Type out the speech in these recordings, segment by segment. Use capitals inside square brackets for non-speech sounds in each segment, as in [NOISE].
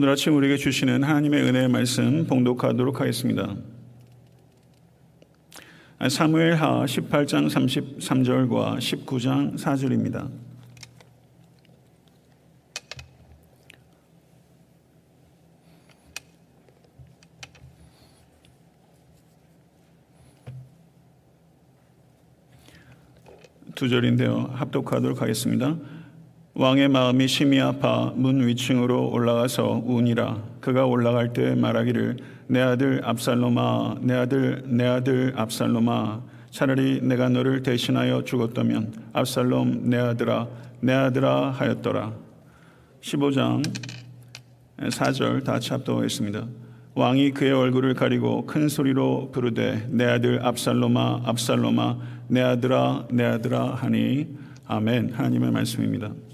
오늘 아침 우리에게 주시는 하나님의 은혜의 말씀 봉독하도록 하겠습니다. 사무엘 하 18장 33절과 19장 4절입니다. 두 절인데요. 합독하도록 하겠습니다. 왕의 마음이 심히 아파 문 위층으로 올라가서 우니라. 그가 올라갈 때 말하기를 내 아들 압살롬아 내 아들 내 아들 압살롬아. 차라리 내가 너를 대신하여 죽었다면 압살롬 내 아들아 내 아들아 하였더라. 15장 4절 다 합독하겠습니다. 왕이 그의 얼굴을 가리고 큰 소리로 부르되 내 아들 압살롬아 압살롬아 내 아들아 내 아들아 하니 아멘. 하나님의 말씀입니다. 예,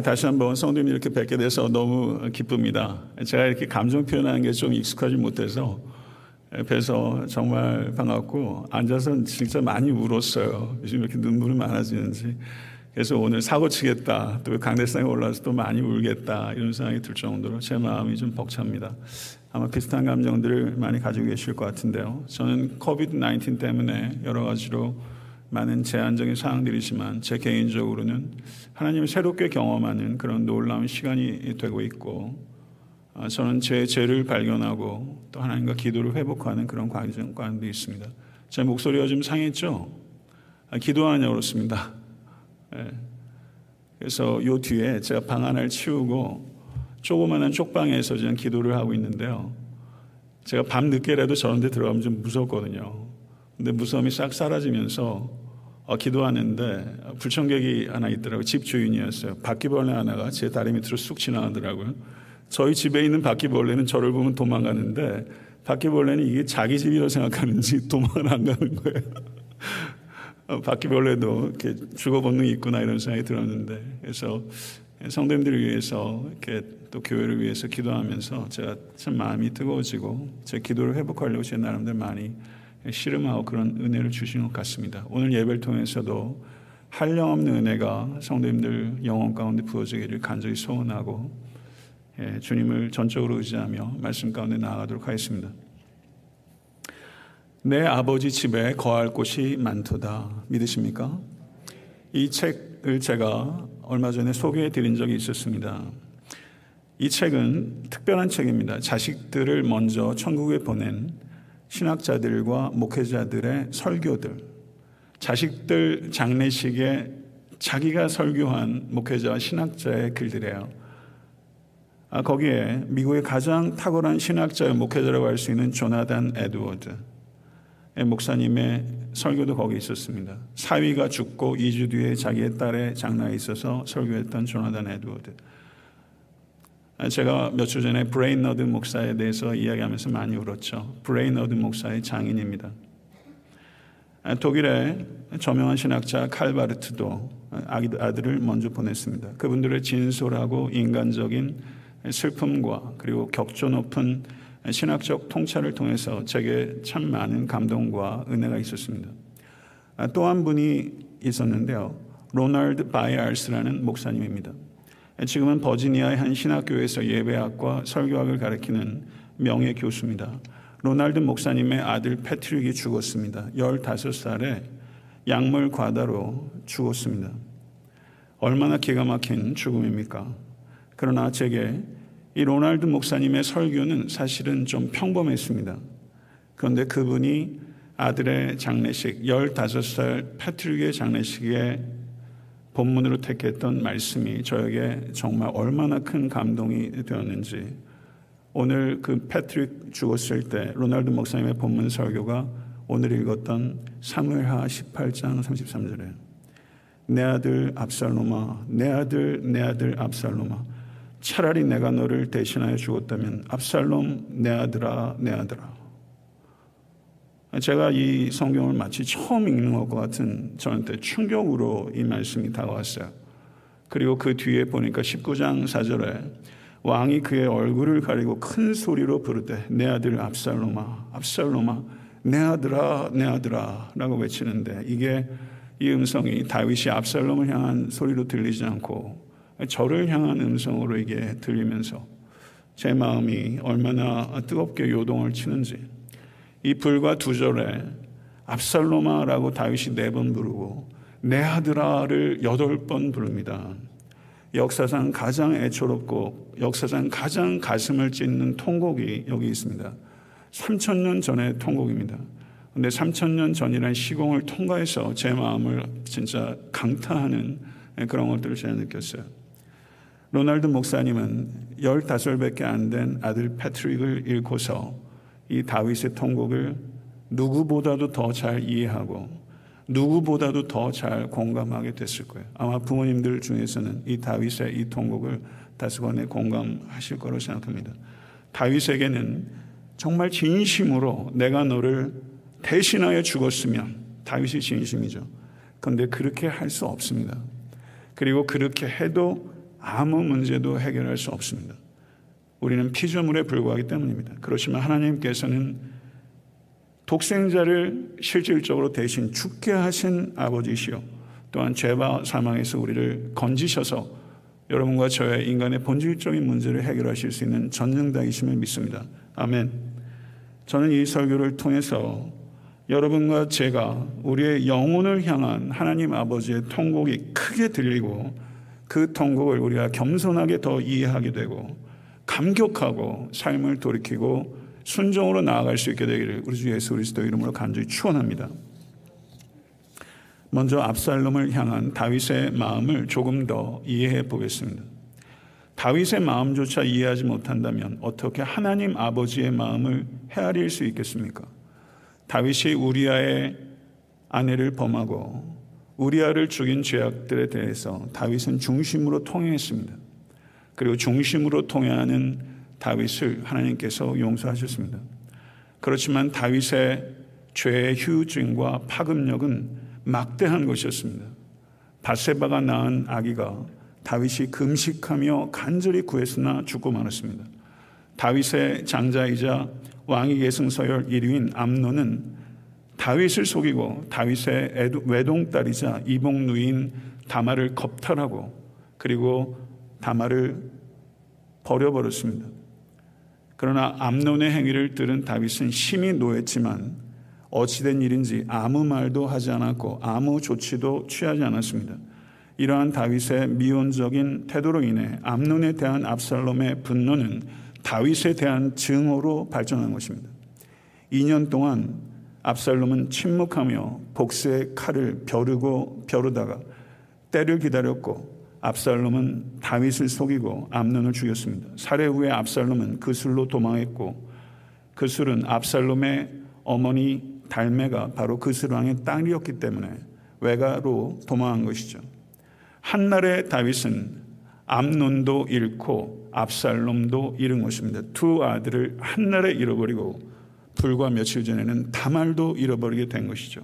다시 한번 성도님 이렇게 뵙게 돼서 너무 기쁩니다. 제가 이렇게 감정 표현하는 게 좀 익숙하지 못해서 뵈서 정말 반갑고 앉아서 진짜 많이 울었어요. 요즘 이렇게 눈물이 많아지는지. 그래서 오늘 사고 치겠다. 또 강대상에 올라와서 또 많이 울겠다. 이런 생각이 들 정도로 제 마음이 좀 벅찹니다. 아마 비슷한 감정들을 많이 가지고 계실 것 같은데요. 저는 코비드 19 때문에 여러 가지로 많은 제한적인 상황들이지만 제 개인적으로는 하나님을 새롭게 경험하는 그런 놀라운 시간이 되고 있고 아, 저는 제 죄를 발견하고 또 하나님과 기도를 회복하는 그런 과정 가운데 있습니다. 제 목소리가 좀 상했죠? 아, 기도하느냐고 그렇습니다. 예. 그래서 요 뒤에 제가 방 하나를 치우고 조그마한 쪽방에서 저는 기도를 하고 있는데요. 제가 밤 늦게라도 저런 데 들어가면 좀 무섭거든요. 근데 무서움이 싹 사라지면서 어, 기도하는데 불청객이 하나 있더라고요. 집 주인이었어요. 바퀴벌레 하나가 제 다리 밑으로 쑥 지나가더라고요. 저희 집에 있는 바퀴벌레는 저를 보면 도망가는데 바퀴벌레는 이게 자기 집이라고 생각하는지 [LAUGHS] 도망을 안 가는 거예요. 어, 바퀴벌레도 이렇게 죽어 본능이 있구나 이런 생각이 들었는데 그래서 성도님들을 위해서 이렇게 또 교회를 위해서 기도하면서 제가 참 마음이 뜨거워지고 제 기도를 회복하려고 제 나름대로 많이 씨름하고 그런 은혜를 주신 것 같습니다. 오늘 예배를 통해서도 한량없는 은혜가 성도님들 영혼 가운데 부어지기를 간절히 소원하고 예, 주님을 전적으로 의지하며 말씀 가운데 나아가도록 하겠습니다. 내 아버지 집에 거할 곳이 많도다. 믿으십니까? 이 책을 제가 얼마 전에 소개해 드린 적이 있었습니다. 이 책은 특별한 책입니다. 자식들을 먼저 천국에 보낸 신학자들과 목회자들의 설교들, 자식들 장례식에 자기가 설교한 목회자와 신학자의 글들이에요. 아, 거기에 미국의 가장 탁월한 신학자의 목회자라고 할 수 있는 조나단 에드워드 목사님의 설교도 거기 있었습니다. 사위가 죽고 2주 뒤에 자기의 딸의 장례에 있어서 설교했던 조나단 에드워드. 제가 몇주 전에 브레인너드 목사에 대해서 이야기하면서 많이 울었죠. 브레인너드 목사의 장인입니다. 독일의 저명한 신학자 칼바르트도 아들을 먼저 보냈습니다. 그분들의 진솔하고 인간적인 슬픔과 그리고 격조 높은 신학적 통찰을 통해서 제게 참 많은 감동과 은혜가 있었습니다. 또 한 분이 있었는데요. 로널드 바이알스라는 목사님입니다. 지금은 버지니아의 한 신학교에서 예배학과 설교학을 가르치는 명예 교수입니다. 로날드 목사님의 아들 패트릭이 죽었습니다. 15살에 약물 과다로 죽었습니다. 얼마나 기가 막힌 죽음입니까? 그러나 제게 이 로날드 목사님의 설교는 사실은 좀 평범했습니다. 그런데 그분이 아들의 장례식, 15살 패트릭의 장례식에 본문으로 택했던 말씀이 저에게 정말 얼마나 큰 감동이 되었는지. 오늘 그 패트릭 죽었을 때 로날드 목사님의 본문 설교가 오늘 읽었던 사무엘하 18장 33절에 내 아들 압살롬아 내 아들 내 아들 압살롬아 차라리 내가 너를 대신하여 죽었다면 압살롬 내 아들아 내 아들아 제가 이 성경을 마치 처음 읽는 것 같은 저한테 충격으로 이 말씀이 다가왔어요. 그리고 그 뒤에 보니까 19장 4절에 왕이 그의 얼굴을 가리고 큰 소리로 부르되 내 아들 압살롬아 압살롬아 내 아들아 내 아들아 라고 외치는데 이게 이 음성이 다윗이 압살롬을 향한 소리로 들리지 않고 저를 향한 음성으로 이게 들리면서 제 마음이 얼마나 뜨겁게 요동을 치는지 이 불과 두 절에 압살로마라고 다윗이 네 번 부르고 내 아들아를 여덟 번 부릅니다. 역사상 가장 애처롭고 역사상 가장 가슴을 찢는 통곡이 여기 있습니다. 3천년 전의 통곡입니다. 근데 3천년 전이라는 시공을 통과해서 제 마음을 진짜 강타하는 그런 것들을 제가 느꼈어요. 로날드 목사님은 15밖에 안 된 아들 패트릭을 잃고서 이 다윗의 통곡을 누구보다도 더 잘 이해하고 누구보다도 더 잘 공감하게 됐을 거예요. 아마 부모님들 중에서는 이 다윗의 이 통곡을 다소간에 공감하실 거로 생각합니다. 다윗에게는 정말 진심으로 내가 너를 대신하여 죽었으면 다윗이 진심이죠. 그런데 그렇게 할 수 없습니다. 그리고 그렇게 해도 아무 문제도 해결할 수 없습니다. 우리는 피조물에 불과하기 때문입니다. 그렇지만 하나님께서는 독생자를 실질적으로 대신 죽게 하신 아버지시요. 또한 죄와 사망에서 우리를 건지셔서 여러분과 저의 인간의 본질적인 문제를 해결하실 수 있는 전능자이심을 믿습니다. 아멘. 저는 이 설교를 통해서 여러분과 제가 우리의 영혼을 향한 하나님 아버지의 통곡이 크게 들리고 그 통곡을 우리가 겸손하게 더 이해하게 되고 감격하고 삶을 돌이키고 순종으로 나아갈 수 있게 되기를 우리 주 예수 그리스도 이름으로 간절히 축원합니다. 먼저 압살롬을 향한 다윗의 마음을 조금 더 이해해 보겠습니다. 다윗의 마음조차 이해하지 못한다면 어떻게 하나님 아버지의 마음을 헤아릴 수 있겠습니까? 다윗이 우리아의 아내를 범하고 우리아를 죽인 죄악들에 대해서 다윗은 중심으로 통행했습니다. 그리고 중심으로 통행하는 다윗을 하나님께서 용서하셨습니다. 그렇지만 다윗의 죄의 휴증과 파급력은 막대한 것이었습니다. 바세바가 낳은 아기가 다윗이 금식하며 간절히 구했으나 죽고 말았습니다. 다윗의 장자이자 왕위 계승 서열 1위인 암노는 다윗을 속이고 다윗의 외동딸이자 이복 누인 다마를 겁탈하고 그리고 다마를 버려버렸습니다. 그러나 암론의 행위를 들은 다윗은 심히 노했지만 어찌된 일인지 아무 말도 하지 않았고 아무 조치도 취하지 않았습니다. 이러한 다윗의 미온적인 태도로 인해 암론에 대한 압살롬의 분노는 다윗에 대한 증오로 발전한 것입니다. 2년 동안 압살롬은 침묵하며 복수의 칼을 벼르고 벼르다가 때를 기다렸고 압살롬은 다윗을 속이고 암론을 죽였습니다. 살해 후에 압살롬은 그 술로 도망했고 그 술은 압살롬의 어머니 달매가 바로 그 술 왕의 딸이었기 때문에 외가로 도망한 것이죠. 한날에 다윗은 암론도 잃고 압살롬도 잃은 것입니다. 두 아들을 한날에 잃어버리고 불과 며칠 전에는 다말도 잃어버리게 된 것이죠.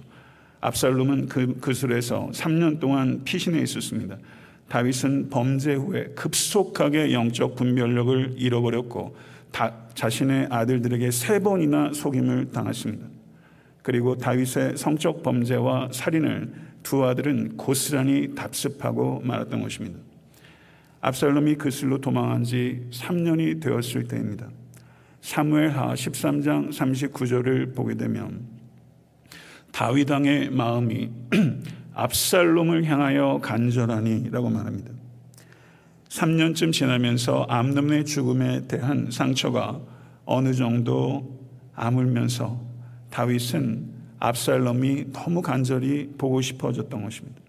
압살롬은 그, 그 술에서 3년 동안 피신해 있었습니다. 다윗은 범죄 후에 급속하게 영적 분별력을 잃어버렸고 다, 자신의 아들들에게 세 번이나 속임을 당했습니다. 그리고 다윗의 성적 범죄와 살인을 두 아들은 고스란히 답습하고 말았던 것입니다. 압살롬이 그슬로 도망한 지 3년이 되었을 때입니다. 사무엘하 13장 39절을 보게 되면 다윗 왕의 마음이 [CLEARS THROAT] 압살롬을 향하여 간절하니라고 말합니다. 3년쯤 지나면서 암놈의 죽음에 대한 상처가 어느 정도 아물면서 다윗은 압살롬이 너무 간절히 보고 싶어졌던 것입니다.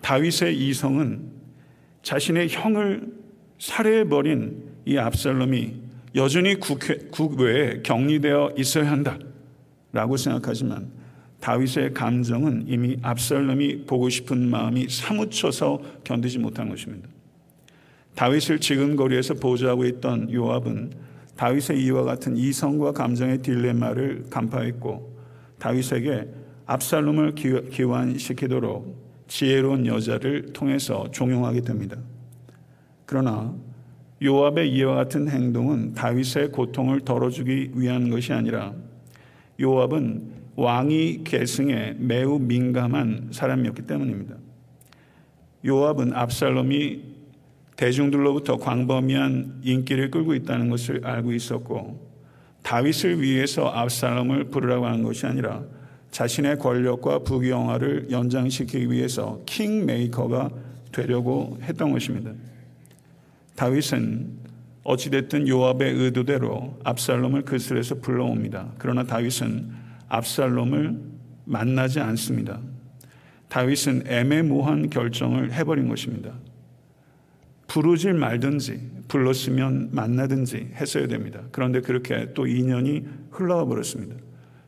다윗의 이성은 자신의 형을 살해해버린 이 압살롬이 여전히 국외에 격리되어 있어야 한다 라고 생각하지만 다윗의 감정은 이미 압살롬이 보고 싶은 마음이 사무쳐서 견디지 못한 것입니다. 다윗을 지금 거리에서 보좌하고 있던 요압은 다윗의 이와 같은 이성과 감정의 딜레마를 간파했고 다윗에게 압살롬을 기환시키도록 지혜로운 여자를 통해서 종용하게 됩니다. 그러나 요압의 이와 같은 행동은 다윗의 고통을 덜어주기 위한 것이 아니라 요압은 왕이 계승에 매우 민감한 사람이었기 때문입니다. 요압은 압살롬이 대중들로부터 광범위한 인기를 끌고 있다는 것을 알고 있었고 다윗을 위해서 압살롬을 부르라고 하는 것이 아니라 자신의 권력과 부귀영화를 연장시키기 위해서 킹메이커가 되려고 했던 것입니다. 다윗은 어찌됐든 요압의 의도대로 압살롬을 그슬에서 불러옵니다. 그러나 다윗은 압살롬을 만나지 않습니다. 다윗은 애매모호한 결정을 해버린 것입니다. 부르질 말든지 불렀으면 만나든지 했어야 됩니다. 그런데 그렇게 또 2년이 흘러가 버렸습니다.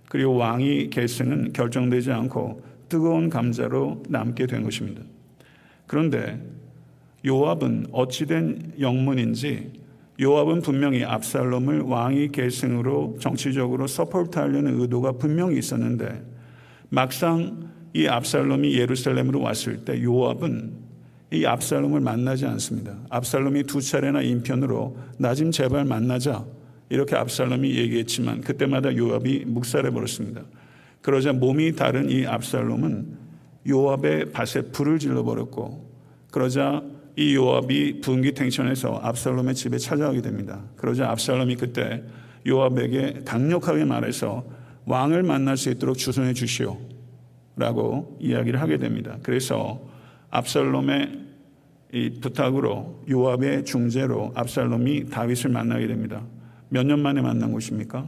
그리고 왕이 계승은 결정되지 않고 뜨거운 감자로 남게 된 것입니다. 그런데 요압은 어찌된 영문인지 요압은 분명히 압살롬을 왕위 계승으로 정치적으로 서포트하려는 의도가 분명히 있었는데 막상 이 압살롬이 예루살렘으로 왔을 때 요압은 이 압살롬을 만나지 않습니다. 압살롬이 두 차례나 인편으로 나 좀 제발 만나자 이렇게 압살롬이 얘기했지만 그때마다 요압이 묵살해 버렸습니다. 그러자 몸이 다른 이 압살롬은 요압의 밭에 불을 질러 버렸고 그러자 이 요압이 분기탱천해서 압살롬의 집에 찾아가게 됩니다. 그러자 압살롬이 그때 요압에게 강력하게 말해서 왕을 만날 수 있도록 주선해 주시오. 라고 이야기를 하게 됩니다. 그래서 압살롬의 이 부탁으로 요압의 중재로 압살롬이 다윗을 만나게 됩니다. 몇 년 만에 만난 곳입니까?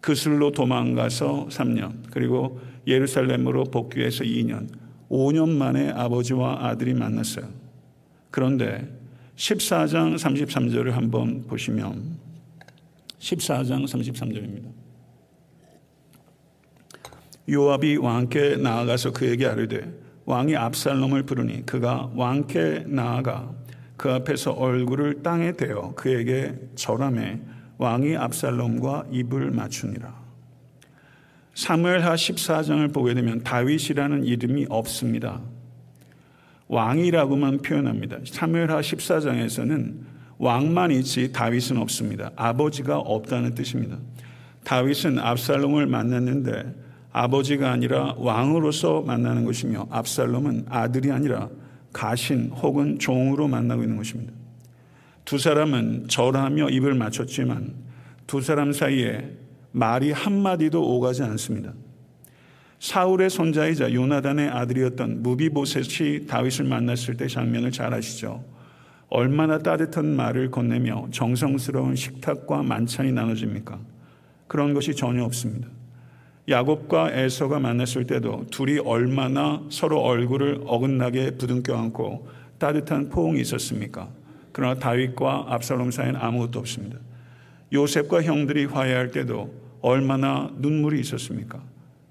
그슬로 도망가서 3년, 그리고 예루살렘으로 복귀해서 2년, 5년 만에 아버지와 아들이 만났어요. 그런데 14장 33절을 한번 보시면 14장 33절입니다. 요압이 왕께 나아가서 그에게 아르되 왕이 압살롬을 부르니 그가 왕께 나아가 그 앞에서 얼굴을 땅에 대어 그에게 절함에 왕이 압살롬과 입을 맞추니라. 사무엘하 14장을 보게 되면 다윗이라는 이름이 없습니다. 왕이라고만 표현합니다. 사무엘하 14장에서는 왕만 있지 다윗은 없습니다. 아버지가 없다는 뜻입니다. 다윗은 압살롬을 만났는데 아버지가 아니라 왕으로서 만나는 것이며 압살롬은 아들이 아니라 가신 혹은 종으로 만나고 있는 것입니다. 두 사람은 절하며 입을 맞췄지만 두 사람 사이에 말이 한마디도 오가지 않습니다. 사울의 손자이자 요나단의 아들이었던 무비보셋이 다윗을 만났을 때 장면을 잘 아시죠? 얼마나 따뜻한 말을 건네며 정성스러운 식탁과 만찬이 나눠집니까? 그런 것이 전혀 없습니다. 야곱과 에서가 만났을 때도 둘이 얼마나 서로 얼굴을 어긋나게 부둥켜 안고 따뜻한 포옹이 있었습니까? 그러나 다윗과 압살롬 사이는 아무것도 없습니다. 요셉과 형들이 화해할 때도 얼마나 눈물이 있었습니까?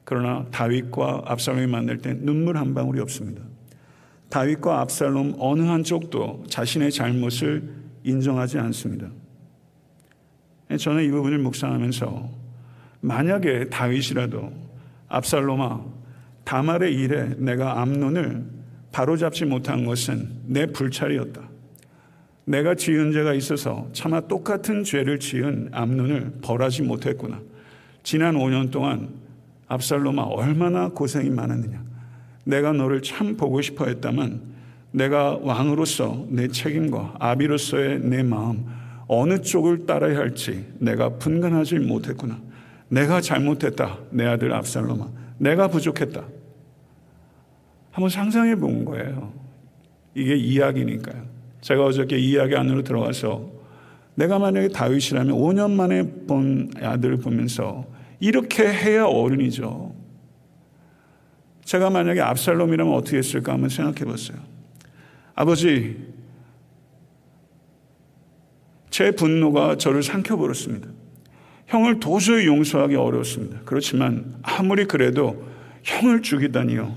그러나 다윗과 압살롬이 만날 때 눈물 한 방울이 없습니다. 다윗과 압살롬 어느 한쪽도 자신의 잘못을 인정하지 않습니다. 저는 이 부분을 묵상하면서 만약에 다윗이라도 압살롬아 다말의 일에 내가 암론을 바로잡지 못한 것은 내 불찰이었다. 내가 지은 죄가 있어서 차마 똑같은 죄를 지은 암론을 벌하지 못했구나. 지난 5년 동안 압살롬아 얼마나 고생이 많았느냐. 내가 너를 참 보고 싶어 했다만 내가 왕으로서 내 책임과 아비로서의 내 마음 어느 쪽을 따라야 할지 내가 분간하지 못했구나. 내가 잘못했다. 내 아들 압살롬아. 내가 부족했다. 한번 상상해 본 거예요. 이게 이야기니까요. 제가 어저께 이야기 안으로 들어가서 내가 만약에 다윗이라면 5년 만에 본 아들을 보면서 이렇게 해야 어른이죠. 제가 만약에 압살롬이라면 어떻게 했을까 한번 생각해 봤어요. 아버지, 제 분노가 저를 삼켜버렸습니다. 형을 도저히 용서하기 어렵습니다. 그렇지만 아무리 그래도 형을 죽이다니요.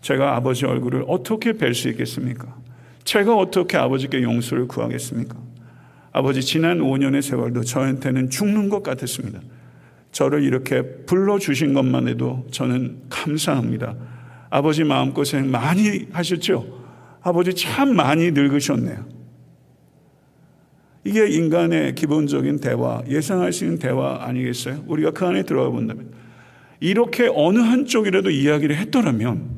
제가 아버지 얼굴을 어떻게 뵐 수 있겠습니까? 제가 어떻게 아버지께 용서를 구하겠습니까? 아버지 지난 5년의 세월도 저한테는 죽는 것 같았습니다. 저를 이렇게 불러주신 것만 해도 저는 감사합니다. 아버지 마음고생 많이 하셨죠? 아버지 참 많이 늙으셨네요. 이게 인간의 기본적인 대화, 예상할 수 있는 대화 아니겠어요? 우리가 그 안에 들어가 본다면. 이렇게 어느 한쪽이라도 이야기를 했더라면,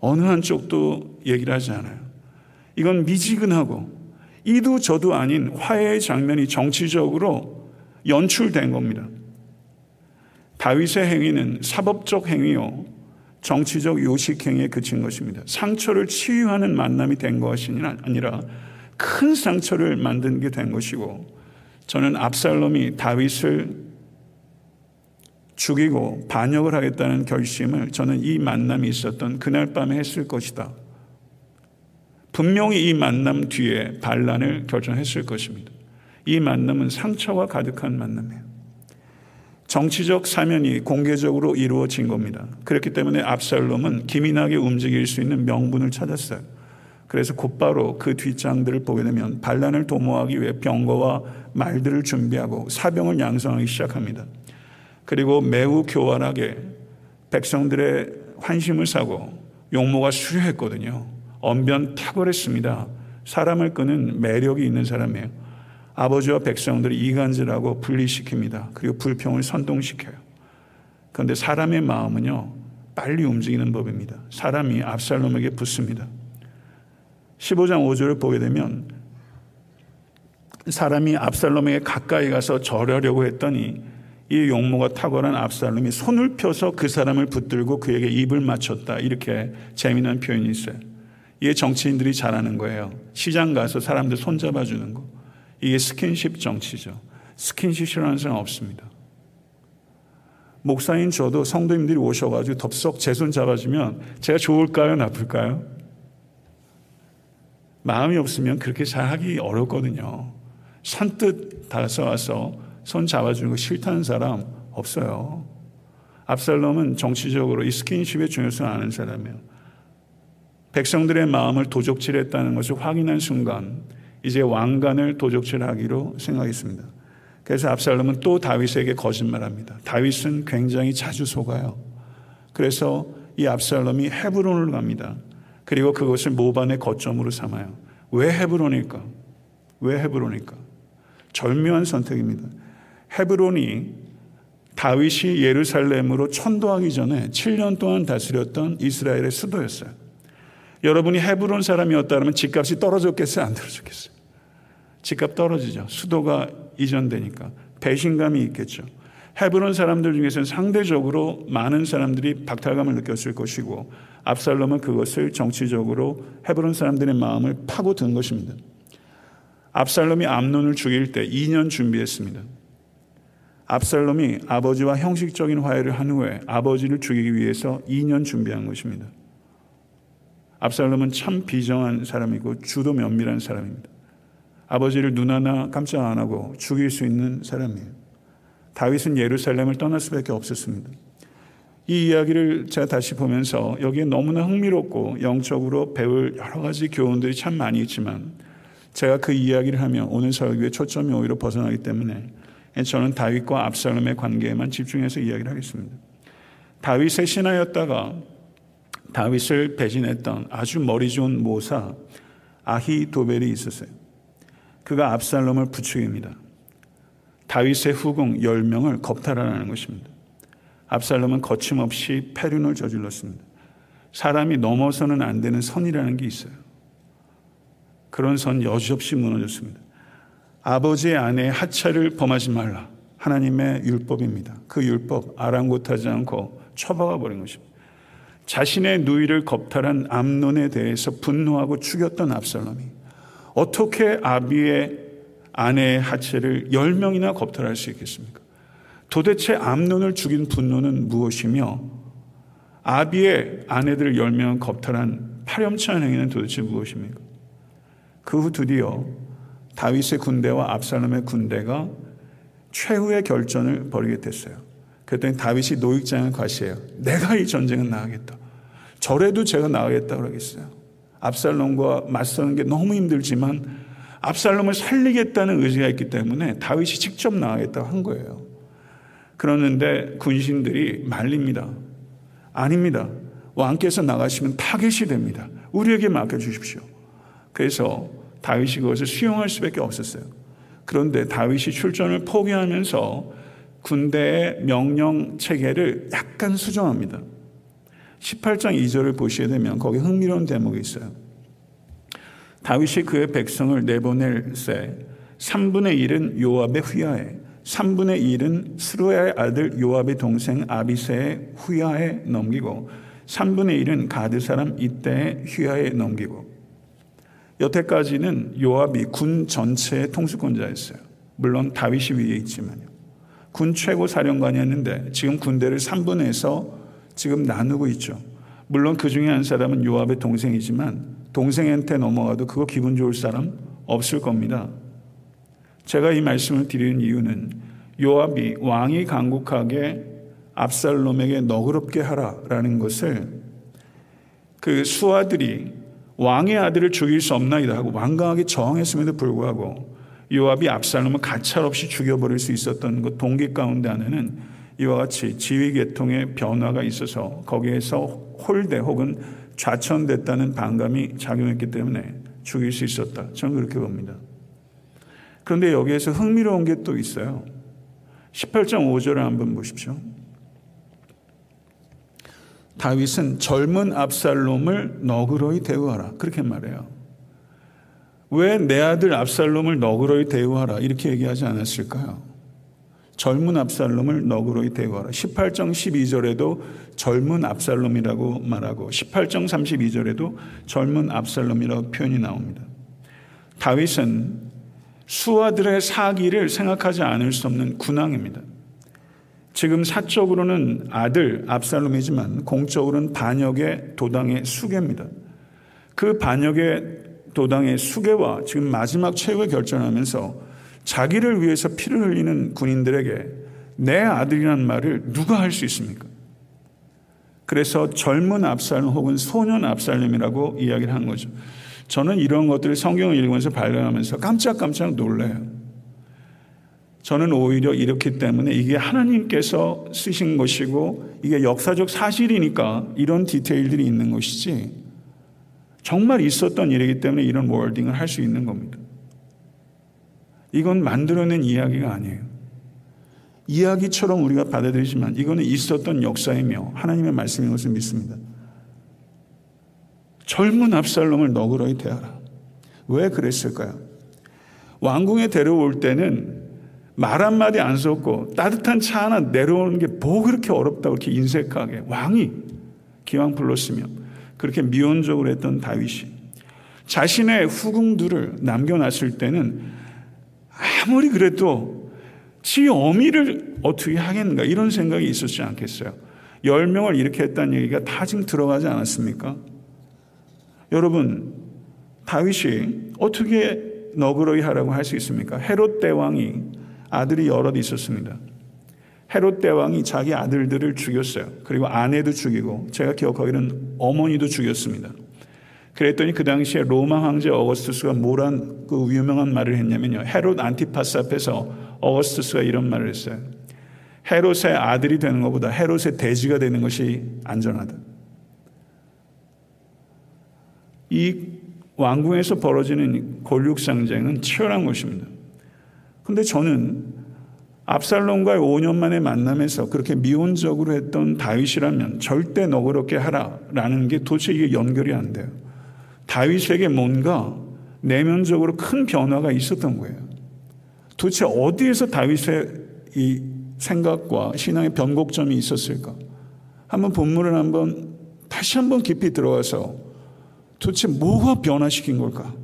어느 한쪽도 얘기를 하지 않아요. 이건 미지근하고 이도 저도 아닌 화해의 장면이 정치적으로 연출된 겁니다. 다윗의 행위는 사법적 행위요. 정치적 요식 행위에 그친 것입니다. 상처를 치유하는 만남이 된 것이 아니라 큰 상처를 만든 게 된 것이고 저는 압살롬이 다윗을 죽이고 반역을 하겠다는 결심을 저는 이 만남이 있었던 그날 밤에 했을 것이다. 분명히 이 만남 뒤에 반란을 결정했을 것입니다. 이 만남은 상처가 가득한 만남이에요. 정치적 사면이 공개적으로 이루어진 겁니다. 그렇기 때문에 압살롬은 기민하게 움직일 수 있는 명분을 찾았어요. 그래서 곧바로 그 뒷장들을 보게 되면 반란을 도모하기 위해 병거와 말들을 준비하고 사병을 양성하기 시작합니다. 그리고 매우 교활하게 백성들의 환심을 사고 용모가 수려했거든요. 언변 탁월했습니다. 사람을 끄는 매력이 있는 사람이에요. 아버지와 백성들을 이간질하고 분리시킵니다. 그리고 불평을 선동시켜요. 그런데 사람의 마음은요, 빨리 움직이는 법입니다. 사람이 압살롬에게 붙습니다. 15장 5절을 보게 되면 사람이 압살롬에게 가까이 가서 절하려고 했더니 이 용모가 탁월한 압살롬이 손을 펴서 그 사람을 붙들고 그에게 입을 맞췄다. 이렇게 재미난 표현이 있어요. 이게 정치인들이 잘하는 거예요. 시장 가서 사람들 손잡아 주는 거. 이게 스킨십 정치죠. 스킨십이라는 사람 없습니다. 목사인 저도 성도님들이 오셔가지고 덥석 제 손 잡아주면 제가 좋을까요? 나쁠까요? 마음이 없으면 그렇게 잘 하기 어렵거든요. 산뜻 다가와서 손 잡아주는 거 싫다는 사람 없어요. 압살롬은 정치적으로 이 스킨십의 중요성을 아는 사람이에요. 백성들의 마음을 도적질했다는 것을 확인한 순간 이제 왕관을 도적질하기로 생각했습니다. 그래서 압살롬은 또 다윗에게 거짓말합니다. 다윗은 굉장히 자주 속아요. 그래서 이 압살롬이 헤브론을 갑니다. 그리고 그것을 모반의 거점으로 삼아요. 왜 헤브론일까? 왜 헤브론일까? 절묘한 선택입니다. 헤브론이 다윗이 예루살렘으로 천도하기 전에 7년 동안 다스렸던 이스라엘의 수도였어요. 여러분이 헤브론 사람이었다면 집값이 떨어졌겠어요? 안 떨어졌겠어요? 집값 떨어지죠. 수도가 이전되니까. 배신감이 있겠죠. 헤브론 사람들 중에서는 상대적으로 많은 사람들이 박탈감을 느꼈을 것이고 압살롬은 그것을 정치적으로 헤브론 사람들의 마음을 파고든 것입니다. 압살롬이 암론을 죽일 때 2년 준비했습니다. 압살롬이 아버지와 형식적인 화해를 한 후에 아버지를 죽이기 위해서 2년 준비한 것입니다. 압살롬은 참 비정한 사람이고 주도 면밀한 사람입니다. 아버지를 눈 하나 깜짝 안 하고 죽일 수 있는 사람이에요. 다윗은 예루살렘을 떠날 수밖에 없었습니다. 이 이야기를 제가 다시 보면서 여기에 너무나 흥미롭고 영적으로 배울 여러 가지 교훈들이 참 많이 있지만 제가 그 이야기를 하면 오늘 설교의 초점이 오히려 벗어나기 때문에 저는 다윗과 압살롬의 관계에만 집중해서 이야기를 하겠습니다. 다윗의 신하였다가 다윗을 배신했던 아주 머리 좋은 모사 아히도벨이 있었어요. 그가 압살롬을 부추깁니다. 다윗의 후궁 10명을 겁탈하라는 것입니다. 압살롬은 거침없이 패륜을 저질렀습니다. 사람이 넘어서는 안 되는 선이라는 게 있어요. 그런 선 여지없이 무너졌습니다. 아버지의 아내의 하차를 범하지 말라. 하나님의 율법입니다. 그 율법 아랑곳하지 않고 처박아 버린 것입니다. 자신의 누이를 겁탈한 암론에 대해서 분노하고 죽였던 압살롬이 어떻게 아비의 아내의 하체를 열 명이나 겁탈할 수 있겠습니까? 도대체 암론을 죽인 분노는 무엇이며 아비의 아내들을 열명 겁탈한 파렴치한 행위는 도대체 무엇입니까? 그 후 드디어 다윗의 군대와 압살롬의 군대가 최후의 결전을 벌이게 됐어요. 그랬더니 다윗이 노익장을 과시해요. 내가 이 전쟁은 나가겠다. 저래도 제가 나가겠다 그러겠어요. 압살롬과 맞서는 게 너무 힘들지만 압살롬을 살리겠다는 의지가 있기 때문에 다윗이 직접 나가겠다고 한 거예요. 그러는데 군신들이 말립니다. 아닙니다. 왕께서 나가시면 타겟이 됩니다. 우리에게 맡겨주십시오. 그래서 다윗이 그것을 수용할 수밖에 없었어요. 그런데 다윗이 출전을 포기하면서 군대의 명령 체계를 약간 수정합니다. 18장 2절을 보시게 되면 거기 흥미로운 대목이 있어요. 다윗이 그의 백성을 내보낼 새 3분의 1은 요압의 휘하에 3분의 1은 스루야의 아들 요압의 동생 아비세의 휘하에 넘기고 3분의 1은 가드 사람 이때의 휘하에 넘기고 여태까지는 요압이 군 전체의 통수권자였어요. 물론 다윗이 위에 있지만요. 군 최고 사령관이었는데 지금 군대를 3분에서 지금 나누고 있죠. 물론 그 중에 한 사람은 요압의 동생이지만 동생한테 넘어가도 그거 기분 좋을 사람 없을 겁니다. 제가 이 말씀을 드리는 이유는 요압이 왕이 강국하게 압살롬에게 너그럽게 하라라는 것을 그 수하들이 왕의 아들을 죽일 수 없나이다 하고 완강하게 저항했음에도 불구하고 요압이 압살롬을 가차없이 죽여버릴 수 있었던 그 동기 가운데 하나는 이와 같이 지휘 계통의 변화가 있어서 거기에서 홀대 혹은 좌천됐다는 반감이 작용했기 때문에 죽일 수 있었다. 저는 그렇게 봅니다. 그런데 여기에서 흥미로운 게 또 있어요. 18장 5절을 한번 보십시오. 다윗은 젊은 압살롬을 너그러이 대우하라. 그렇게 말해요. 왜 내 아들 압살롬을 너그러이 대우하라. 이렇게 얘기하지 않았을까요? 젊은 압살롬을 너그러이 대우하라. 18장 12절에도 젊은 압살롬이라고 말하고 18장 32절에도 젊은 압살롬이라고 표현이 나옵니다. 다윗은 수하들의 사기를 생각하지 않을 수 없는 군왕입니다. 지금 사적으로는 아들 압살롬이지만 공적으로는 반역의 도당의 수계입니다. 그 반역의 도당의 수계와 지금 마지막 최후의 결정하면서 자기를 위해서 피를 흘리는 군인들에게 내 아들이란 말을 누가 할 수 있습니까? 그래서 젊은 압살롬 혹은 소년 압살롬이라고 이야기를 한 거죠. 저는 이런 것들을 성경을 읽으면서 발견하면서 깜짝깜짝 놀래요. 저는 오히려 이렇기 때문에 이게 하나님께서 쓰신 것이고 이게 역사적 사실이니까 이런 디테일들이 있는 것이지 정말 있었던 일이기 때문에 이런 월딩을 할 수 있는 겁니다. 이건 만들어낸 이야기가 아니에요. 이야기처럼 우리가 받아들이지만 이거는 있었던 역사이며 하나님의 말씀인 것을 믿습니다. 젊은 압살롬을 너그러이 대하라. 왜 그랬을까요? 왕궁에 데려올 때는 말 한마디 안 섞고 따뜻한 차 하나 내려오는 게 뭐 그렇게 어렵다고 이렇게 인색하게 왕이 기왕 불렀으며 그렇게 미온적으로 했던 다윗이 자신의 후궁들을 남겨놨을 때는 아무리 그래도 지 어미를 어떻게 하겠는가 이런 생각이 있었지 않겠어요. 열 명을 이렇게 했다는 얘기가 다 지금 들어가지 않았습니까? 여러분, 다윗이 어떻게 너그러이 하라고 할 수 있습니까? 헤롯 대왕이 아들이 여럿 있었습니다. 헤롯 대왕이 자기 아들들을 죽였어요. 그리고 아내도 죽이고 제가 기억하기로는 어머니도 죽였습니다. 그랬더니 그 당시에 로마 황제 어거스투스가 뭐란 그 유명한 말을 했냐면요. 헤롯 안티파스 앞에서 어거스투스가 이런 말을 했어요. 헤롯의 아들이 되는 것보다 헤롯의 돼지가 되는 것이 안전하다. 이 왕궁에서 벌어지는 권력 상쟁은 치열한 것입니다. 근데 저는 압살롬과의 5년 만에 만남에서 그렇게 미온적으로 했던 다윗이라면 절대 너그럽게 하라라는 게 도대체 이게 연결이 안 돼요. 다윗에게 뭔가 내면적으로 큰 변화가 있었던 거예요. 도대체 어디에서 다윗의 이 생각과 신앙의 변곡점이 있었을까? 한번 본문을 한번 다시 한번 깊이 들어가서 도대체 뭐가 변화시킨 걸까?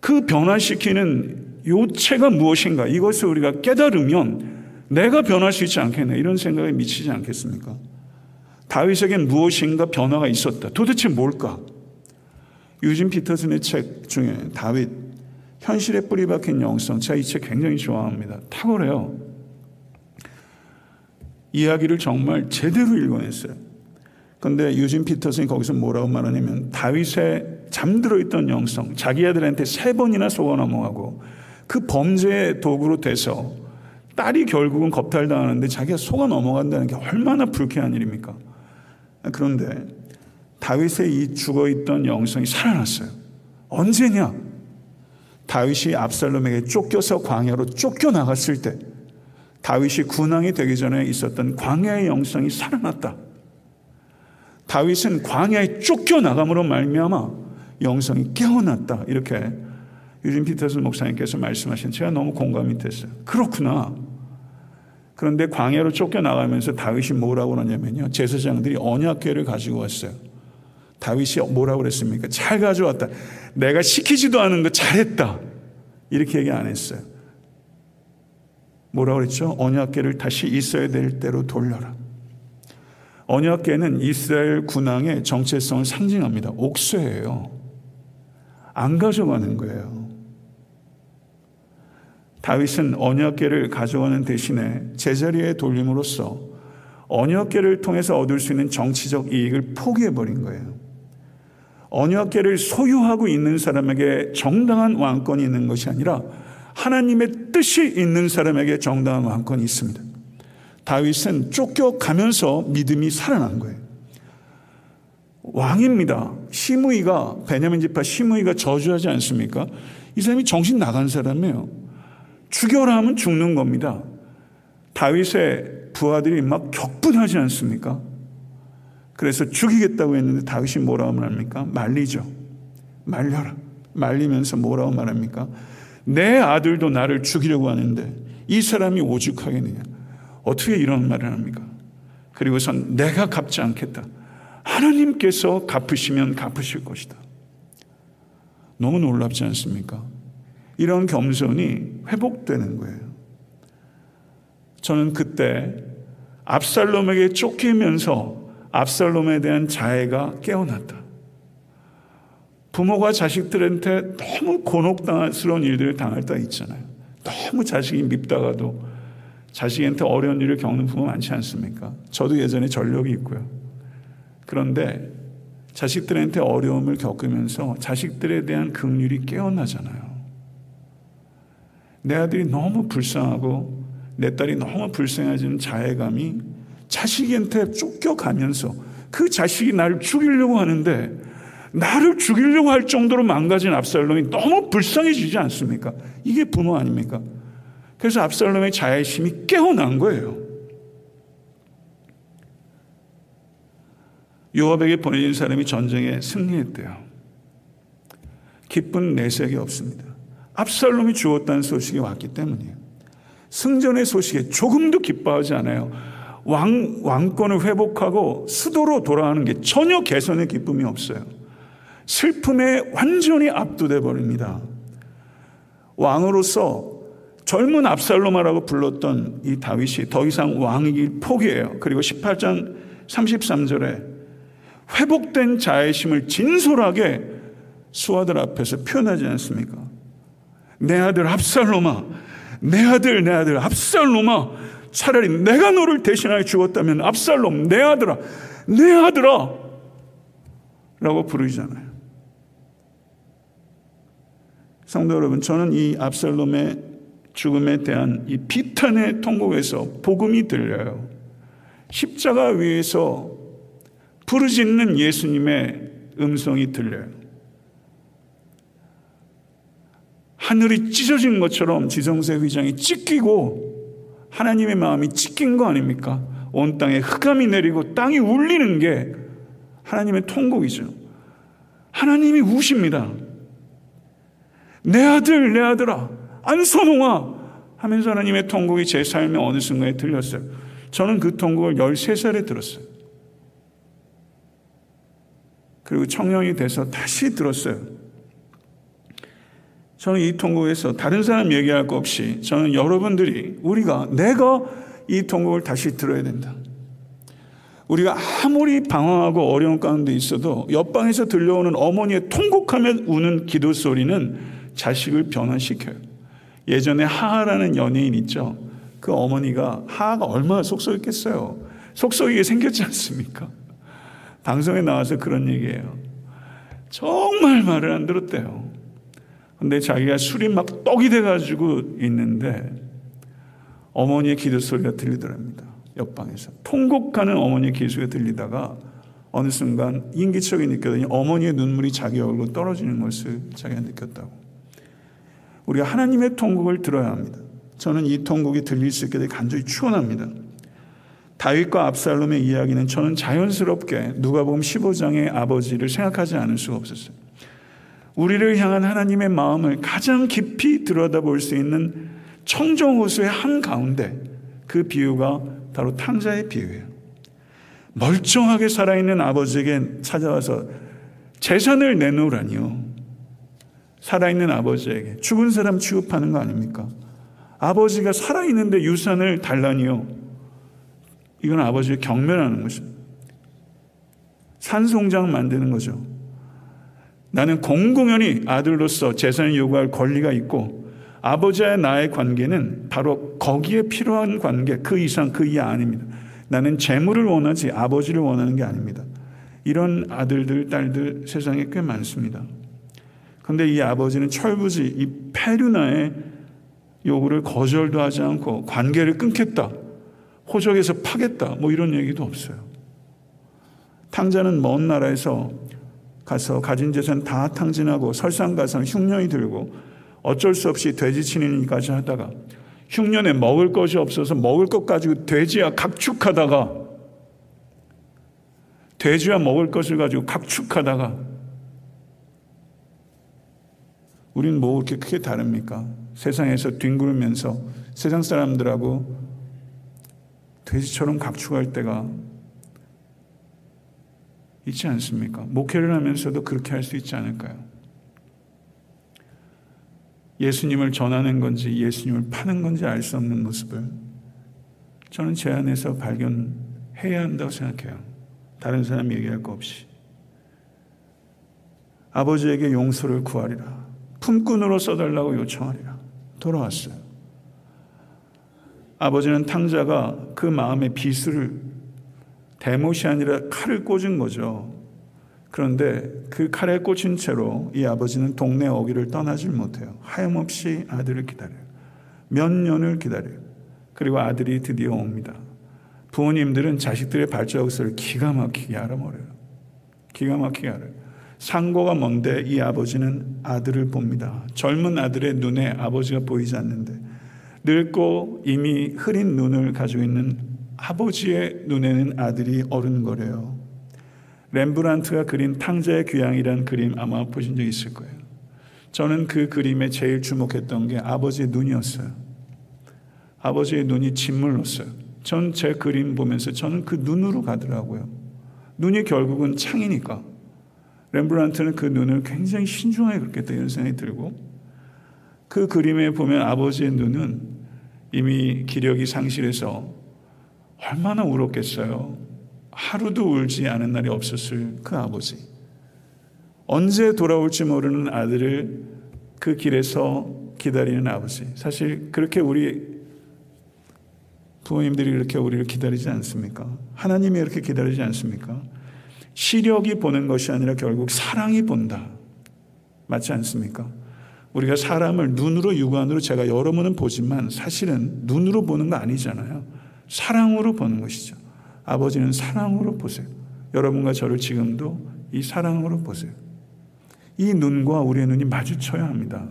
그 변화시키는 요체가 무엇인가 이것을 우리가 깨달으면 내가 변할 수 있지 않겠나 이런 생각에 미치지 않겠습니까? 다윗에겐 무엇인가 변화가 있었다. 도대체 뭘까? 유진 피터슨의 책 중에 다윗 현실에 뿌리 박힌 영성 제가 이 책 굉장히 좋아합니다. 탁월해요. 이야기를 정말 제대로 읽어냈어요. 근데 유진 피터슨이 거기서 뭐라고 말하냐면 다윗의 잠들어 있던 영성 자기 아들한테 세 번이나 속아 넘어가고 그 범죄의 도구로 돼서 딸이 결국은 겁탈당하는데 자기가 속아 넘어간다는 게 얼마나 불쾌한 일입니까? 그런데 다윗의 이 죽어 있던 영성이 살아났어요. 언제냐? 다윗이 압살롬에게 쫓겨서 광야로 쫓겨나갔을 때 다윗이 군왕이 되기 전에 있었던 광야의 영성이 살아났다. 다윗은 광야에 쫓겨나감으로 말미암아 영성이 깨어났다. 이렇게 유진 피터스 목사님께서 말씀하신 제가 너무 공감이 됐어요. 그렇구나. 그런데 광야로 쫓겨나가면서 다윗이 뭐라고 그러냐면요. 제사장들이 언약궤를 가지고 왔어요. 다윗이 뭐라고 그랬습니까? 잘 가져왔다. 내가 시키지도 않은 거 잘했다. 이렇게 얘기 안 했어요. 뭐라고 그랬죠? 언약궤를 다시 있어야 될 대로 돌려라. 언약궤는 이스라엘 군왕의 정체성을 상징합니다. 옥쇠예요. 안 가져가는 거예요. 다윗은 언약궤를 가져가는 대신에 제자리에 돌림으로써 언약궤를 통해서 얻을 수 있는 정치적 이익을 포기해 버린 거예요. 언약궤를 소유하고 있는 사람에게 정당한 왕권이 있는 것이 아니라 하나님의 뜻이 있는 사람에게 정당한 왕권이 있습니다. 다윗은 쫓겨가면서 믿음이 살아난 거예요. 왕입니다. 시므이가 베냐민 지파 시므이가 저주하지 않습니까? 이 사람이 정신 나간 사람이에요. 죽여라 하면 죽는 겁니다. 다윗의 부하들이 막 격분하지 않습니까? 그래서 죽이겠다고 했는데 다윗이 뭐라고 말합니까? 말리죠. 말려라. 말리면서 뭐라고 말합니까? 내 아들도 나를 죽이려고 하는데 이 사람이 오죽하겠느냐. 어떻게 이런 말을 합니까? 그리고선 내가 갚지 않겠다. 하나님께서 갚으시면 갚으실 것이다. 너무 놀랍지 않습니까? 이런 겸손이 회복되는 거예요. 저는 그때 압살롬에게 쫓기면서 압살롬에 대한 자애가 깨어났다. 부모가 자식들한테 너무 곤혹스러운 일들을 당할 때 있잖아요. 너무 자식이 밉다가도 자식한테 어려운 일을 겪는 부모 많지 않습니까? 저도 예전에 전력이 있고요. 그런데 자식들한테 어려움을 겪으면서 자식들에 대한 긍휼이 깨어나잖아요. 내 아들이 너무 불쌍하고 내 딸이 너무 불쌍해지는 자애감이 자식한테 쫓겨가면서 그 자식이 나를 죽이려고 하는데 나를 죽이려고 할 정도로 망가진 압살롬이 너무 불쌍해지지 않습니까? 이게 부모 아닙니까? 그래서 압살롬의 자애심이 깨어난 거예요. 요압에게 보내진 사람이 전쟁에 승리했대요. 기쁜 내색이 없습니다. 압살롬이 죽었다는 소식이 왔기 때문이에요. 승전의 소식에 조금도 기뻐하지 않아요. 왕, 왕권을 회복하고 수도로 돌아가는 게 전혀 개선의 기쁨이 없어요. 슬픔에 완전히 압도돼 버립니다. 왕으로서 젊은 압살로마라고 불렀던 이 다윗이 더 이상 왕이길 포기해요. 그리고 18장 33절에 회복된 자애심을 진솔하게 수아들 앞에서 표현하지 않습니까? 내 아들 압살로마, 내 아들, 내 아들 압살로마, 차라리 내가 너를 대신하여 죽었다면 압살롬, 내 아들아, 내 아들아, 라고 부르잖아요. 성도 여러분, 저는 이 압살롬의 죽음에 대한 이 비탄의 통곡에서 복음이 들려요. 십자가 위에서 부르짖는 예수님의 음성이 들려요. 하늘이 찢어진 것처럼 지성세 휘장이 찢기고 하나님의 마음이 찢긴 거 아닙니까? 온 땅에 흑암이 내리고 땅이 울리는 게 하나님의 통곡이죠. 하나님이 우십니다. 내 아들, 내 아들아, 안선홍아 하면서 하나님의 통곡이 제 삶의 어느 순간에 들렸어요. 저는 그 통곡을 13살에 들었어요. 그리고 청년이 돼서 다시 들었어요. 저는 이 통곡에서 다른 사람 얘기할 거 없이 저는 여러분들이 우리가 내가 이 통곡을 다시 들어야 된다. 우리가 아무리 방황하고 어려운 가운데 있어도 옆방에서 들려오는 어머니의 통곡하며 우는 기도 소리는 자식을 변화시켜요. 예전에 하하라는 연예인 있죠. 그 어머니가 하하가 얼마나 속썩였겠어요. 속썩이게 생겼지 않습니까? 방송에 나와서 그런 얘기예요. 정말 말을 안 들었대요. 근데 자기가 술이 막 떡이 돼가지고 있는데 어머니의 기도 소리가 들리더랍니다. 옆방에서. 통곡하는 어머니의 기도가 들리다가 어느 순간 인기척이 느껴더니 어머니의 눈물이 자기 얼굴로 떨어지는 것을 자기가 느꼈다고. 우리가 하나님의 통곡을 들어야 합니다. 저는 이 통곡이 들릴 수 있게 되게 간절히 추원합니다. 다윗과 압살롬의 이야기는 저는 자연스럽게 누가복음 15장의 아버지를 생각하지 않을 수가 없었어요. 우리를 향한 하나님의 마음을 가장 깊이 들여다볼 수 있는 청정호수의 한 가운데 그 비유가 바로 탕자의 비유예요. 멀쩡하게 살아있는 아버지에게 찾아와서 재산을 내놓으라니요. 살아있는 아버지에게 죽은 사람 취급하는 거 아닙니까? 아버지가 살아있는데 유산을 달라니요. 이건 아버지를 경멸하는 거죠. 산송장 만드는 거죠. 나는 공공연히 아들로서 재산을 요구할 권리가 있고 아버지와 나의 관계는 바로 거기에 필요한 관계 그 이상 그 이하 아닙니다. 나는 재물을 원하지 아버지를 원하는 게 아닙니다. 이런 아들들 딸들 세상에 꽤 많습니다. 그런데 이 아버지는 철부지 이 페류나의 요구를 거절도 하지 않고 관계를 끊겠다. 호적에서 파겠다. 뭐 이런 얘기도 없어요. 탕자는 먼 나라에서 가서 가진 재산 다 탕진하고 설상가상 흉년이 들고 어쩔 수 없이 돼지 친인까지 하다가 흉년에 먹을 것이 없어서 먹을 것 가지고 돼지야 각축하다가 돼지야 먹을 것을 가지고 각축하다가 우린 뭐 그렇게 크게 다릅니까? 세상에서 뒹굴면서 세상 사람들하고 돼지처럼 각축할 때가 있지 않습니까? 목회를 하면서도 그렇게 할 수 있지 않을까요? 예수님을 전하는 건지 예수님을 파는 건지 알 수 없는 모습을 저는 제 안에서 발견해야 한다고 생각해요. 다른 사람 얘기할 거 없이. 아버지에게 용서를 구하리라. 품꾼으로 써달라고 요청하리라. 돌아왔어요. 아버지는 탕자가 그 마음의 비수를 대못이 아니라 칼을 꽂은 거죠. 그런데 그 칼에 꽂힌 채로 이 아버지는 동네 어귀를 떠나질 못해요. 하염없이 아들을 기다려요. 몇 년을 기다려요. 그리고 아들이 드디어 옵니다. 부모님들은 자식들의 발자국을 기가 막히게 알아버려요. 기가 막히게 알아요. 상고가 뭔데 이 아버지는 아들을 봅니다. 젊은 아들의 눈에 아버지가 보이지 않는데 늙고 이미 흐린 눈을 가지고 있는 아버지의 눈에는 아들이 어른거려요. 렘브란트가 그린 탕자의 귀향이란 그림 아마 보신 적 있을 거예요. 저는 그 그림에 제일 주목했던 게 아버지의 눈이었어요. 아버지의 눈이 짓물렀어요. 전 제 그림 보면서 저는 그 눈으로 가더라고요. 눈이 결국은 창이니까. 렘브란트는 그 눈을 굉장히 신중하게 그렸겠다 이런 생각이 들고 그 그림에 보면 아버지의 눈은 이미 기력이 상실해서 얼마나 울었겠어요. 하루도 울지 않은 날이 없었을 그 아버지. 언제 돌아올지 모르는 아들을 그 길에서 기다리는 아버지. 사실 그렇게 우리 부모님들이 그렇게 우리를 기다리지 않습니까? 하나님이 이렇게 기다리지 않습니까? 시력이 보는 것이 아니라 결국 사랑이 본다. 맞지 않습니까? 우리가 사람을 눈으로 육안으로 제가 여러 번은 보지만 사실은 눈으로 보는 거 아니잖아요. 사랑으로 보는 것이죠. 아버지는 사랑으로 보세요. 여러분과 저를 지금도 이 사랑으로 보세요. 이 눈과 우리의 눈이 마주쳐야 합니다.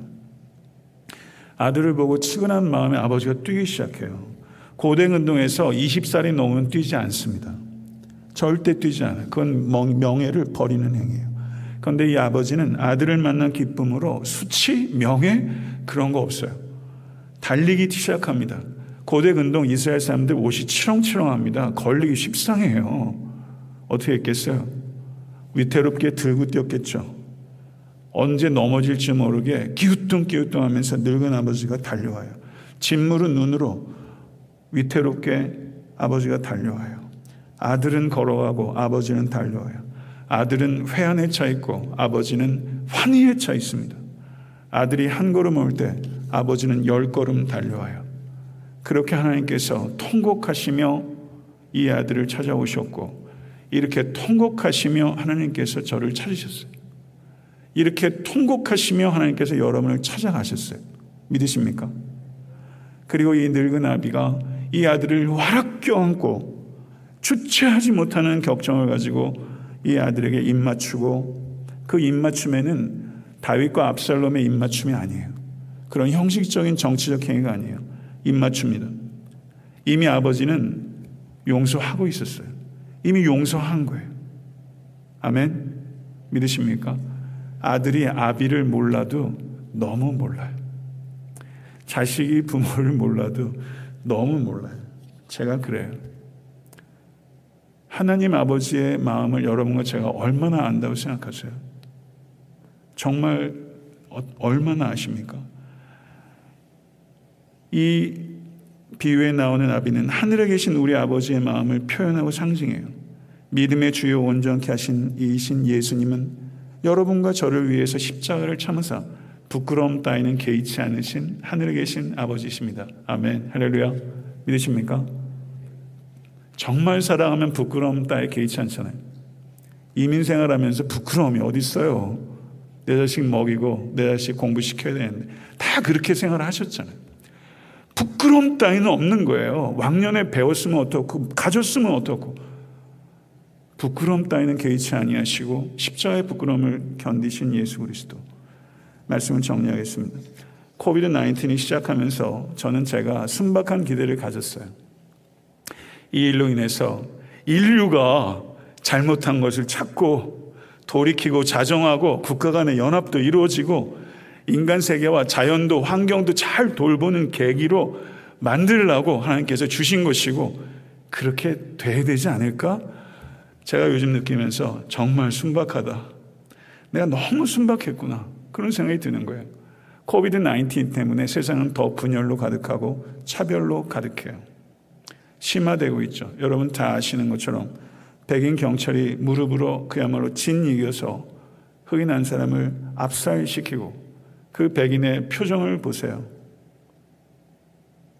아들을 보고 측은한 마음에 아버지가 뛰기 시작해요. 고등 운동에서 20살이 넘으면 뛰지 않습니다. 절대 뛰지 않아요. 그건 명예를 버리는 행위예요. 그런데 이 아버지는 아들을 만난 기쁨으로 수치, 명예 그런 거 없어요. 달리기 시작합니다. 고대 근동 이스라엘 사람들 옷이 치렁치렁합니다. 걸리기 십상해요. 어떻게 했겠어요? 위태롭게 들고 뛰었겠죠. 언제 넘어질지 모르게 기우뚱기우뚱 하면서 늙은 아버지가 달려와요. 진물은 눈으로 위태롭게 아버지가 달려와요. 아들은 걸어가고 아버지는 달려와요. 아들은 회한에 차 있고 아버지는 환희에 차 있습니다. 아들이 한 걸음 올 때 아버지는 열 걸음 달려와요. 그렇게 하나님께서 통곡하시며 이 아들을 찾아오셨고 이렇게 통곡하시며 하나님께서 저를 찾으셨어요. 이렇게 통곡하시며 하나님께서 여러분을 찾아가셨어요. 믿으십니까? 그리고 이 늙은 아비가 이 아들을 와락 껴안고 주체하지 못하는 격정을 가지고 이 아들에게 입맞추고 그 입맞춤에는 다윗과 압살롬의 입맞춤이 아니에요. 그런 형식적인 정치적 행위가 아니에요. 입맞춤입니다. 이미 아버지는 용서하고 있었어요. 이미 용서한 거예요. 아멘. 믿으십니까? 아들이 아비를 몰라도 너무 몰라요. 자식이 부모를 몰라도 너무 몰라요. 제가 그래요. 하나님 아버지의 마음을 여러분과 제가 얼마나 안다고 생각하세요? 정말 어, 얼마나 아십니까? 이 비유에 나오는 아비는 하늘에 계신 우리 아버지의 마음을 표현하고 상징해요. 믿음의 주요 온전케 하신 이신 예수님은 여러분과 저를 위해서 십자가를 참으사 부끄러움 따위는 개의치 않으신 하늘에 계신 아버지십니다. 아멘. 할렐루야. 믿으십니까? 정말 사랑하면 부끄러움 따위 개의치 않잖아요. 이민 생활하면서 부끄러움이 어디 있어요? 내 자식 먹이고 내 자식 공부시켜야 되는데 다 그렇게 생활하셨잖아요. 부끄러움 따위는 없는 거예요. 왕년에 배웠으면 어떻고 가졌으면 어떻고 부끄러움 따위는 개의치 아니하시고 십자가의 부끄러움을 견디신 예수 그리스도 말씀을 정리하겠습니다. 코비드 19이 시작하면서 저는 제가 순박한 기대를 가졌어요. 이 일로 인해서 인류가 잘못한 것을 찾고 돌이키고 자정하고 국가 간의 연합도 이루어지고 인간 세계와 자연도 환경도 잘 돌보는 계기로 만들라고 하나님께서 주신 것이고 그렇게 돼야 되지 않을까? 제가 요즘 느끼면서 정말 순박하다. 내가 너무 순박했구나. 그런 생각이 드는 거예요. 코비드 19 때문에 세상은 더 분열로 가득하고 차별로 가득해요. 심화되고 있죠. 여러분 다 아시는 것처럼 백인 경찰이 무릎으로 그야말로 진 이겨서 흑인 한 사람을 압살시키고 그 백인의 표정을 보세요.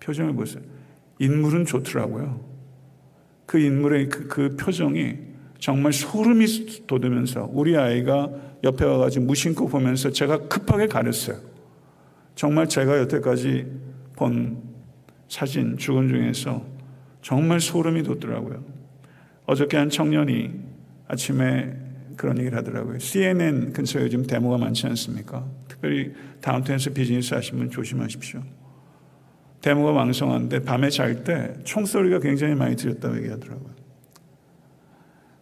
표정을 보세요. 인물은 좋더라고요. 그 인물의 그, 그 표정이 정말 소름이 돋으면서 우리 아이가 옆에 와가지고 무심코 보면서 제가 급하게 가렸어요. 정말 제가 여태까지 본 사진, 죽은 중에서 정말 소름이 돋더라고요. 어저께 한 청년이 아침에 그런 얘기를 하더라고요. CNN 근처에 요즘 데모가 많지 않습니까? 특별히 다운타운에서 비즈니스 하시면 조심하십시오. 데모가 왕성한데 밤에 잘 때 총소리가 굉장히 많이 들렸다고 얘기하더라고요.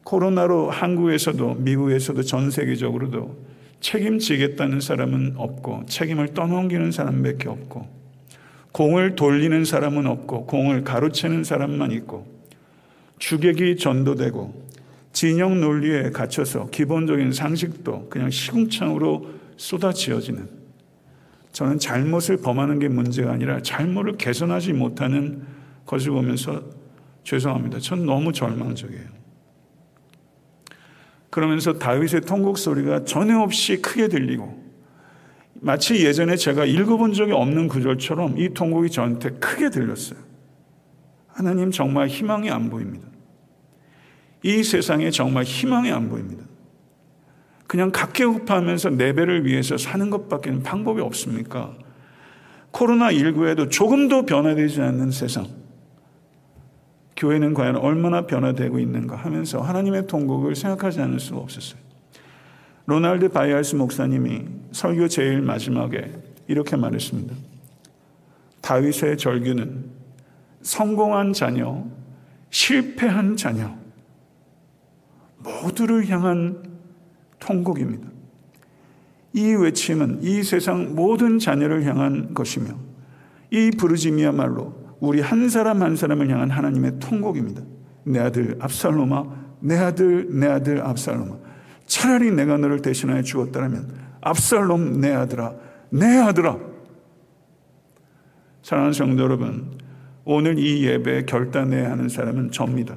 코로나로 한국에서도 미국에서도 전 세계적으로도 책임지겠다는 사람은 없고 책임을 떠넘기는 사람밖에 없고 공을 돌리는 사람은 없고 공을 가로채는 사람만 있고 주객이 전도되고 진영 논리에 갇혀서 기본적인 상식도 그냥 시궁창으로 쏟아지어지는 저는 잘못을 범하는 게 문제가 아니라 잘못을 개선하지 못하는 것을 보면서 죄송합니다. 전 너무 절망적이에요. 그러면서 다윗의 통곡 소리가 전혀 없이 크게 들리고 마치 예전에 제가 읽어본 적이 없는 구절처럼 이 통곡이 저한테 크게 들렸어요. 하나님 정말 희망이 안 보입니다. 이 세상에 정말 희망이 안 보입니다. 그냥 각계급하면서 내 배를 위해서 사는 것밖에 방법이 없습니까? 코로나19에도 조금도 변화되지 않는 세상. 교회는 과연 얼마나 변화되고 있는가 하면서 하나님의 통곡을 생각하지 않을 수가 없었어요. 로날드 바이알스 목사님이 설교 제일 마지막에 이렇게 말했습니다. 다윗의 절규는 성공한 자녀, 실패한 자녀, 모두를 향한 통곡입니다. 이 외침은 이 세상 모든 자녀를 향한 것이며 이 부르짐이야말로 우리 한 사람 한 사람을 향한 하나님의 통곡입니다. 내 아들 압살롬아, 내 아들, 내 아들 압살롬아. 차라리 내가 너를 대신하여 죽었다면 압살롬 내 아들아, 내 아들아. 사랑하는 성도 여러분, 오늘 이 예배에 결단해야 하는 사람은 접니다.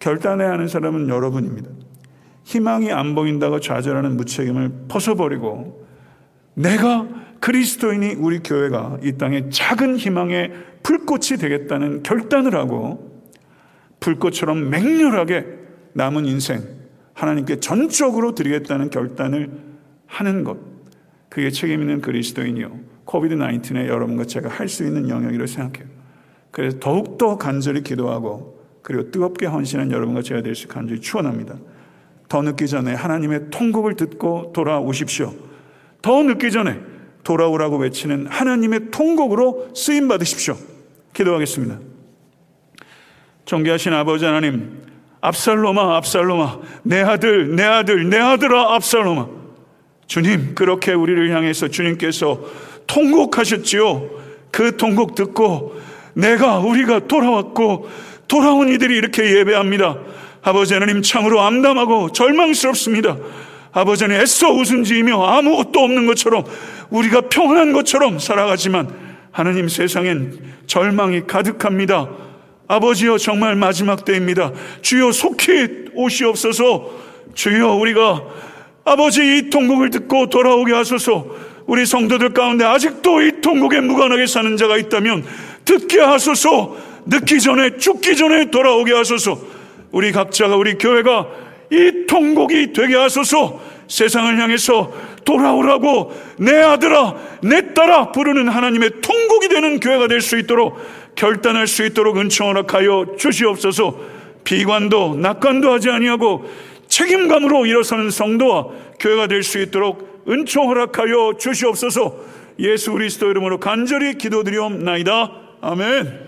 결단해야 하는 사람은 여러분입니다. 희망이 안 보인다고 좌절하는 무책임을 벗어버리고 내가 그리스도인이 우리 교회가 이 땅에 작은 희망의 불꽃이 되겠다는 결단을 하고 불꽃처럼 맹렬하게 남은 인생 하나님께 전적으로 드리겠다는 결단을 하는 것. 그게 책임 있는 그리스도인이요. 코비드 19에 여러분과 제가 할 수 있는 영역이라고 생각해요. 그래서 더욱더 간절히 기도하고 그리고 뜨겁게 헌신한 여러분과 제가 될 수 간절히 추원합니다. 더 늦기 전에 하나님의 통곡을 듣고 돌아오십시오. 더 늦기 전에 돌아오라고 외치는 하나님의 통곡으로 쓰임 받으십시오. 기도하겠습니다. 존귀하신 아버지 하나님, 압살롬아, 압살롬아, 내 아들, 내 아들, 내 아들아, 압살롬아. 주님, 그렇게 우리를 향해서 주님께서 통곡하셨지요. 그 통곡 듣고 내가 우리가 돌아왔고 돌아온 이들이 이렇게 예배합니다. 아버지 하나님 참으로 암담하고 절망스럽습니다. 아버지 는 애써 웃음 지으며 아무것도 없는 것처럼 우리가 평안한 것처럼 살아가지만 하나님 세상엔 절망이 가득합니다. 아버지여 정말 마지막 때입니다. 주여 속히 오시옵소서 주여 우리가 아버지 이 통곡을 듣고 돌아오게 하소서 우리 성도들 가운데 아직도 이 통곡에 무관하게 사는 자가 있다면 듣게 하소서 늦기 전에 죽기 전에 돌아오게 하소서 우리 각자가 우리 교회가 이 통곡이 되게 하소서. 세상을 향해서 돌아오라고 내 아들아 내 딸아 부르는 하나님의 통곡이 되는 교회가 될 수 있도록 결단할 수 있도록 은총 허락하여 주시옵소서. 비관도 낙관도 하지 아니하고 책임감으로 일어서는 성도와 교회가 될 수 있도록 은총 허락하여 주시옵소서. 예수 그리스도 이름으로 간절히 기도드리옵나이다. 아멘